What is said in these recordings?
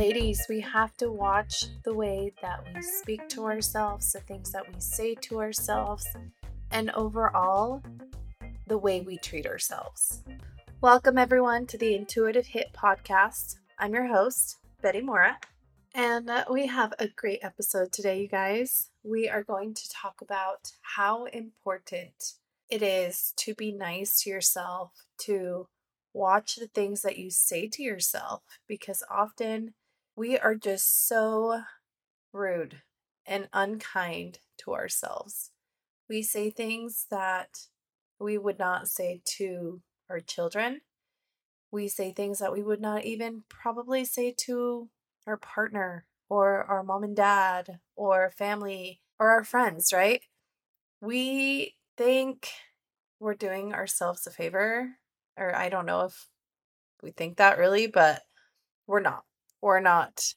ladies, we have to watch the way that we speak to ourselves, the things that we say to ourselves, and overall, the way we treat ourselves. Welcome, everyone, to the Intuitive Hit podcast. I'm your host, Betty Mora, and uh, we have a great episode today, you guys. We are going to talk about how important it is to be nice to yourself, to watch the things that you say to yourself, because often we are just so rude and unkind to ourselves. We say things that we would not say to our children. We say things that we would not even probably say to our partner or our mom and dad or family or our friends, right? We think we're doing ourselves a favor, or I don't know if we think that really, but we're not. We're not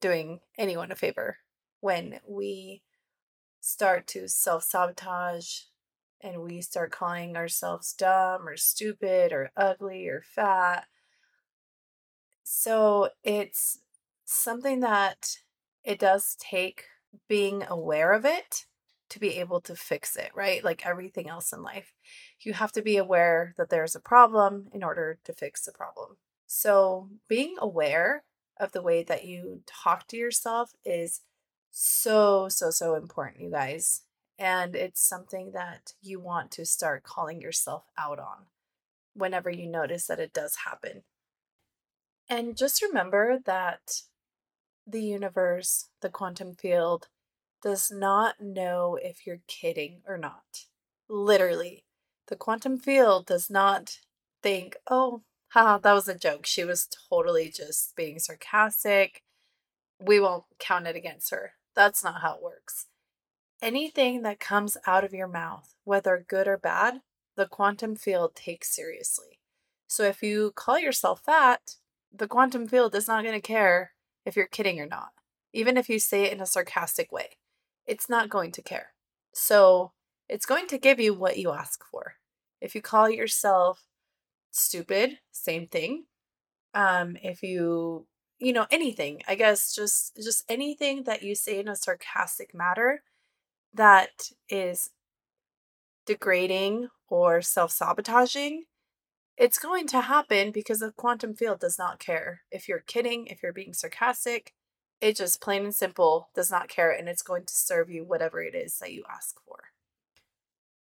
doing anyone a favor when we start to self sabotage and we start calling ourselves dumb or stupid or ugly or fat. So it's something that it does take being aware of it to be able to fix it, right? Like everything else in life. You have to be aware that there's a problem in order to fix the problem. So, being aware of the way that you talk to yourself is so, so, so important, you guys. And it's something that you want to start calling yourself out on whenever you notice that it does happen. And just remember that the universe, the quantum field, does not know if you're kidding or not. Literally, the quantum field does not think, oh, haha, that was a joke. She was totally just being sarcastic. We won't count it against her. That's not how it works. Anything that comes out of your mouth, whether good or bad, the quantum field takes seriously. So if you call yourself fat, the quantum field is not going to care if you're kidding or not, even if you say it in a sarcastic way. It's not going to care. So it's going to give you what you ask for. If you call yourself stupid, same thing. Um, if you, you know, anything, I guess just just anything that you say in a sarcastic matter that is degrading or self-sabotaging, it's going to happen because the quantum field does not care. If you're kidding, if you're being sarcastic, it just plain and simple does not care and it's going to serve you whatever it is that you ask for.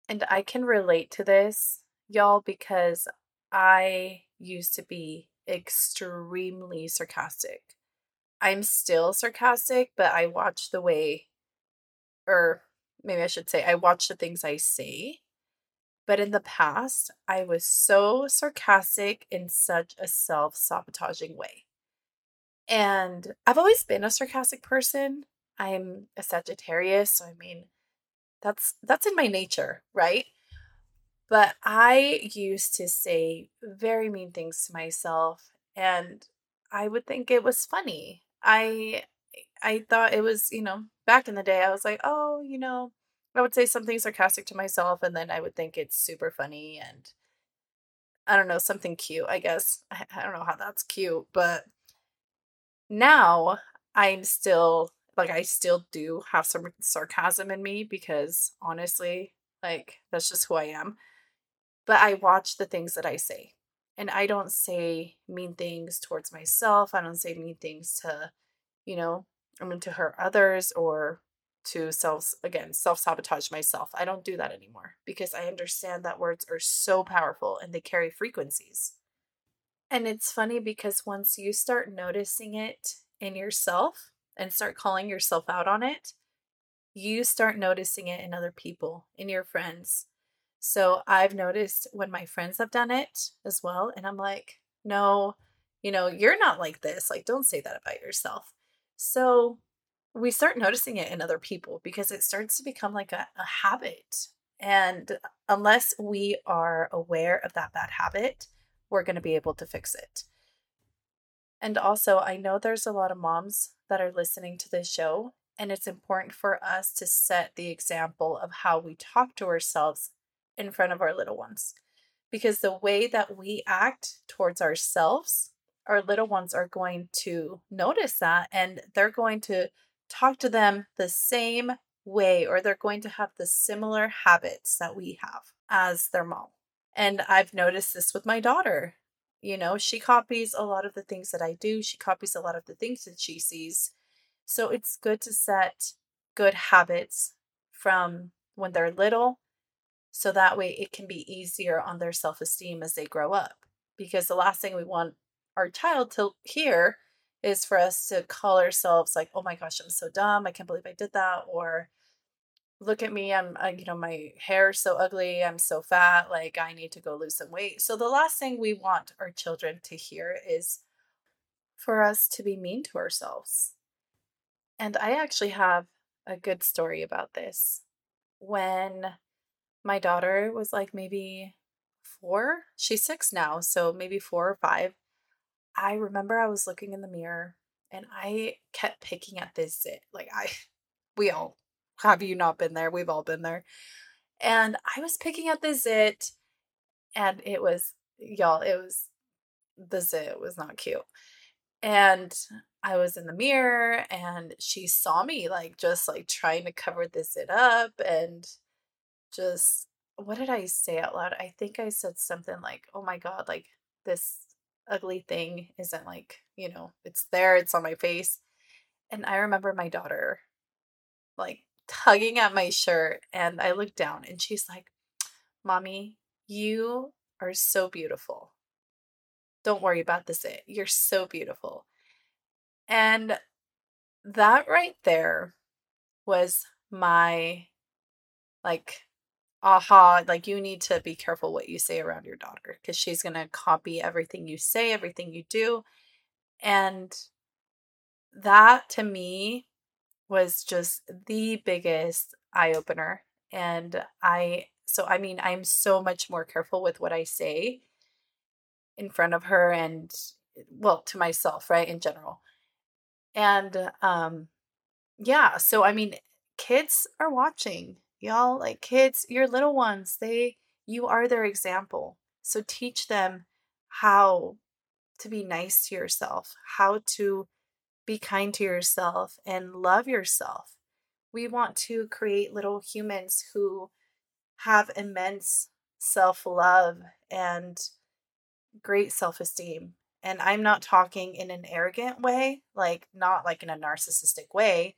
And I can relate to this, y'all, because I used to be extremely sarcastic. I'm still sarcastic, but I watch the way, or maybe I should say, I watch the things I say. But in the past, I was so sarcastic in such a self sabotaging way. And I've always been a sarcastic person. I'm a Sagittarius, so I mean, that's that's in my nature, right? But I used to say very mean things to myself and I would think it was funny. I I thought it was, you know, back in the day I was like, "Oh, you know, I would say something sarcastic to myself and then I would think it's super funny and I don't know, something cute, I guess. I, I don't know how that's cute, but now I'm still like I still do have some sarcasm in me because honestly, like that's just who I am. But I watch the things that I say. And I don't say mean things towards myself. I don't say mean things to, you know, I mean to hurt others or to self again, self-sabotage myself. I don't do that anymore because I understand that words are so powerful and they carry frequencies. And it's funny because once you start noticing it in yourself and start calling yourself out on it, you start noticing it in other people, in your friends. So I've noticed when my friends have done it as well. And I'm like, no, you know, you're not like this. Like, don't say that about yourself. So we start noticing it in other people because it starts to become like a, a habit. And unless we are aware of that bad habit, we're going to be able to fix it. And also, I know there's a lot of moms that are listening to this show, and it's important for us to set the example of how we talk to ourselves in front of our little ones. Because the way that we act towards ourselves our little ones are going to notice that and they're going to talk to them the same way or they're going to have the similar habits that we have as their mom. And I've noticed this with my daughter. You know, she copies a lot of the things that I do, she copies a lot of the things that she sees. So it's good to set good habits from when they're little so that way it can be easier on their self esteem as they grow up. Because the last thing we want our child to hear is for us to call ourselves like, oh my gosh, I'm so dumb. I can't believe I did that. Or look at me. I'm, I, you know, my hair is so ugly. I'm so fat. Like, I need to go lose some weight. So, the last thing we want our children to hear is for us to be mean to ourselves. And I actually have a good story about this. When my daughter was like maybe four, she's six now, so maybe four or five, I remember I was looking in the mirror and I kept picking at this zit. Like I we all have you not been there? We've all been there. And I was picking at the zit and it was y'all, it was the zit was not cute. And I was in the mirror and she saw me like just like trying to cover this zit up and just what did I say out loud? I think I said something like, "Oh my god, like this ugly thing isn't like, you know, it's there, it's on my face. And I remember my daughter like tugging at my shirt and I looked down and she's like, Mommy, you are so beautiful. Don't worry about this. It. You're so beautiful. And that right there was my like aha, like you need to be careful what you say around your daughter because she's going to copy everything you say, everything you do. And that to me was just the biggest eye opener. And I, so I mean, I'm so much more careful with what I say in front of her and, well, to myself, right, in general. And, um, yeah, so I mean, kids are watching y'all like kids your little ones they you are their example. So teach them how to be nice to yourself how to be kind to yourself and love yourself. We want to create little humans who have immense self-love and great self-esteem. And i'm not talking in an arrogant way like not like in a narcissistic way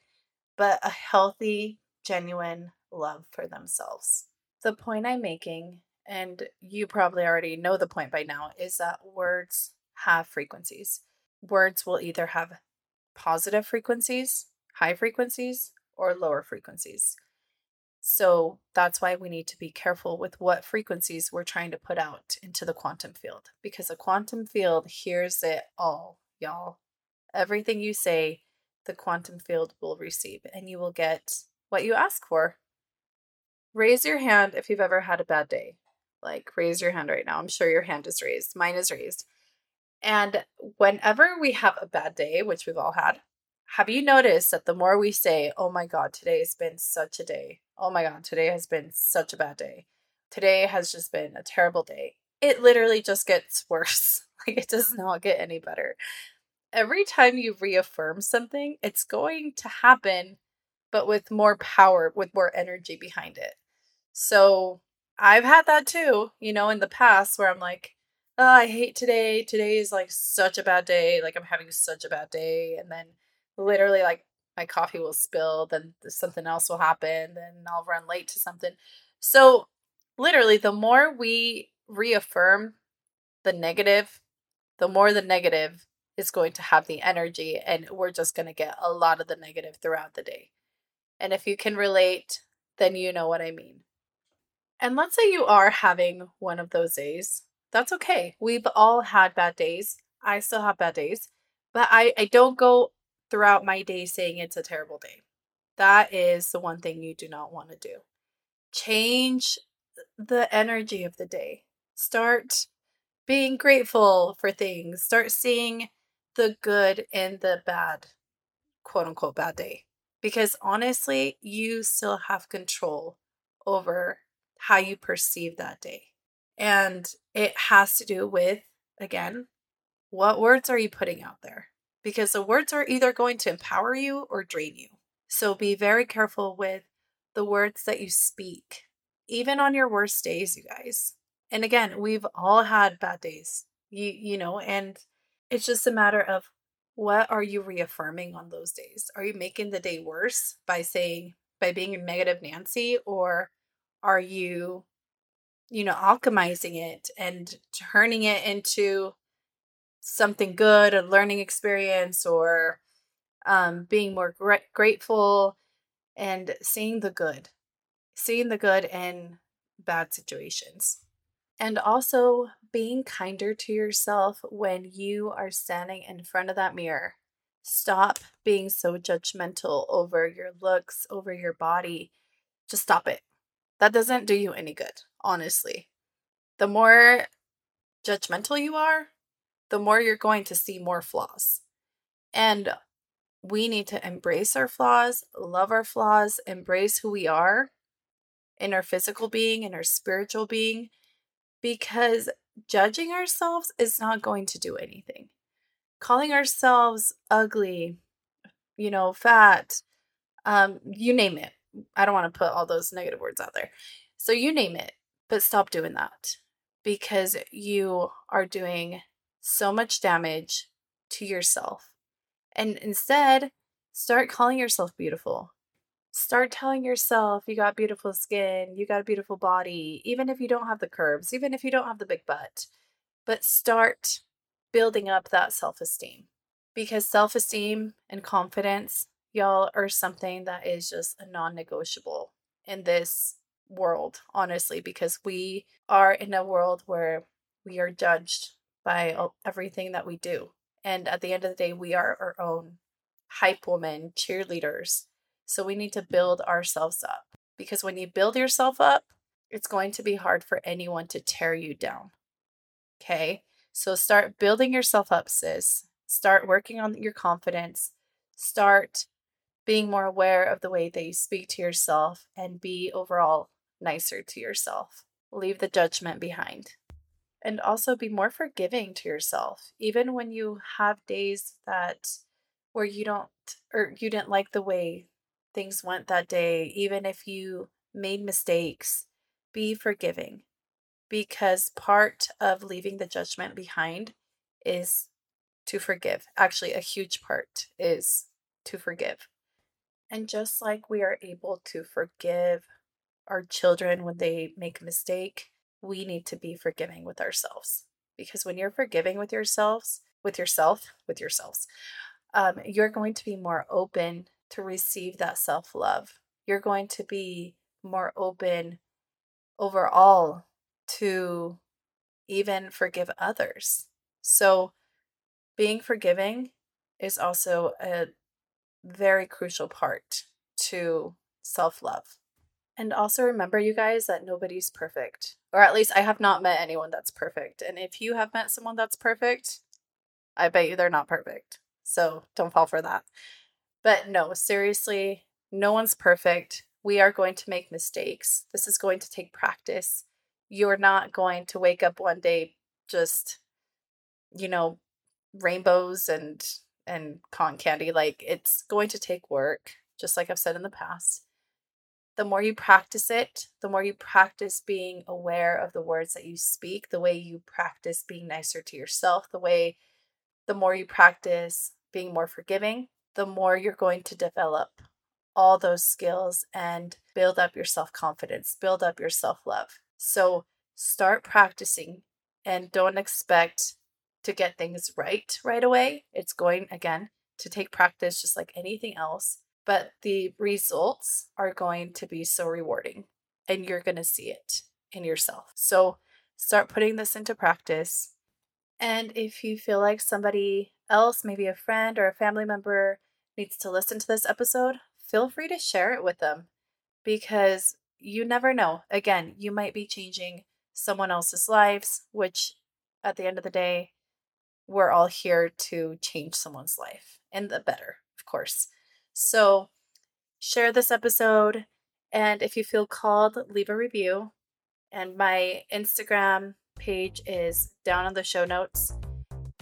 but a healthy genuine love for themselves. The point I'm making, and you probably already know the point by now, is that words have frequencies. Words will either have positive frequencies, high frequencies, or lower frequencies. So that's why we need to be careful with what frequencies we're trying to put out into the quantum field because the quantum field hears it all, y'all. Everything you say, the quantum field will receive, and you will get what you ask for raise your hand if you've ever had a bad day. Like, raise your hand right now. I'm sure your hand is raised. Mine is raised. And whenever we have a bad day, which we've all had, have you noticed that the more we say, Oh my God, today has been such a day. Oh my God, today has been such a bad day. Today has just been a terrible day. It literally just gets worse. like, it does not get any better. Every time you reaffirm something, it's going to happen, but with more power, with more energy behind it. So I've had that too, you know, in the past where I'm like, oh, I hate today. Today is like such a bad day. Like I'm having such a bad day. And then literally, like, my coffee will spill, then something else will happen, then I'll run late to something. So, literally, the more we reaffirm the negative, the more the negative is going to have the energy, and we're just going to get a lot of the negative throughout the day. And if you can relate, then you know what I mean. And let's say you are having one of those days. That's okay. We've all had bad days. I still have bad days, but I, I don't go throughout my day saying it's a terrible day. That is the one thing you do not want to do. Change the energy of the day. Start being grateful for things. Start seeing the good in the bad, quote unquote, bad day. Because honestly, you still have control over how you perceive that day. And it has to do with, again, What words are you putting out there? Because the words are either going to empower you or drain you. So be very careful with the words that you speak, even on your worst days, you guys. And again, we've all had bad days. You you know, and it's just a matter of what are you reaffirming on those days? Are you making the day worse by saying by being a negative Nancy or are you you know alchemizing it and turning it into something good, a learning experience or um, being more gra- grateful and seeing the good, seeing the good in bad situations. And also being kinder to yourself when you are standing in front of that mirror. Stop being so judgmental over your looks, over your body. Just stop it. That doesn't do you any good, honestly. The more judgmental you are, the more you're going to see more flaws. And we need to embrace our flaws, love our flaws, embrace who we are in our physical being in our spiritual being, because judging ourselves is not going to do anything. Calling ourselves ugly, you know, fat, um, you name it. I don't want to put all those negative words out there. So you name it, but stop doing that because you are doing so much damage to yourself. And instead, start calling yourself beautiful. Start telling yourself you got beautiful skin, you got a beautiful body, even if you don't have the curves, even if you don't have the big butt. But start building up that self esteem because self esteem and confidence, y'all, are something that is just a non negotiable in this world, honestly, because we are in a world where we are judged by everything that we do. And at the end of the day, we are our own hype woman, cheerleaders. So we need to build ourselves up because when you build yourself up, it's going to be hard for anyone to tear you down. Okay. So start building yourself up, sis. Start working on your confidence. Start being more aware of the way that you speak to yourself and be overall nicer to yourself. Leave the judgment behind. And also be more forgiving to yourself even when you have days that where you don't or you didn't like the way things went that day even if you made mistakes be forgiving. Because part of leaving the judgment behind is to forgive. Actually a huge part is to forgive and just like we are able to forgive our children when they make a mistake we need to be forgiving with ourselves. Because when you're forgiving with yourselves with yourself with yourselves um, you're going to be more open to receive that self-love. You're going to be more open overall to even forgive others. So being forgiving is also a very crucial part to self-love and also remember, you guys, that nobody's perfect. Or at least I have not met anyone that's perfect. And if you have met someone that's perfect, I bet you they're not perfect. So don't fall for that. But no, seriously, no one's perfect. We are going to make mistakes. This is going to take practice. You're not going to wake up one day just, you know, rainbows and and con candy. Like it's going to take work, just like I've said in the past the more you practice it, the more you practice being aware of the words that you speak, the way you practice being nicer to yourself, the way the more you practice being more forgiving, the more you're going to develop all those skills and build up your self confidence, build up your self love. So start practicing and don't expect to get things right right away. It's going, again, to take practice just like anything else but the results are going to be so rewarding and you're going to see it in yourself. So start putting this into practice. And if you feel like somebody else, maybe a friend or a family member, needs to listen to this episode, feel free to share it with them because you never know. Again, you might be changing someone else's lives, which at the end of the day, we're all here to change someone's life and the better, of course. So share this episode. And if you feel called, leave a review. And my Instagram page is down on the show notes.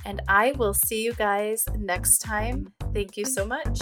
And I will see you guys next time. Thank you so much.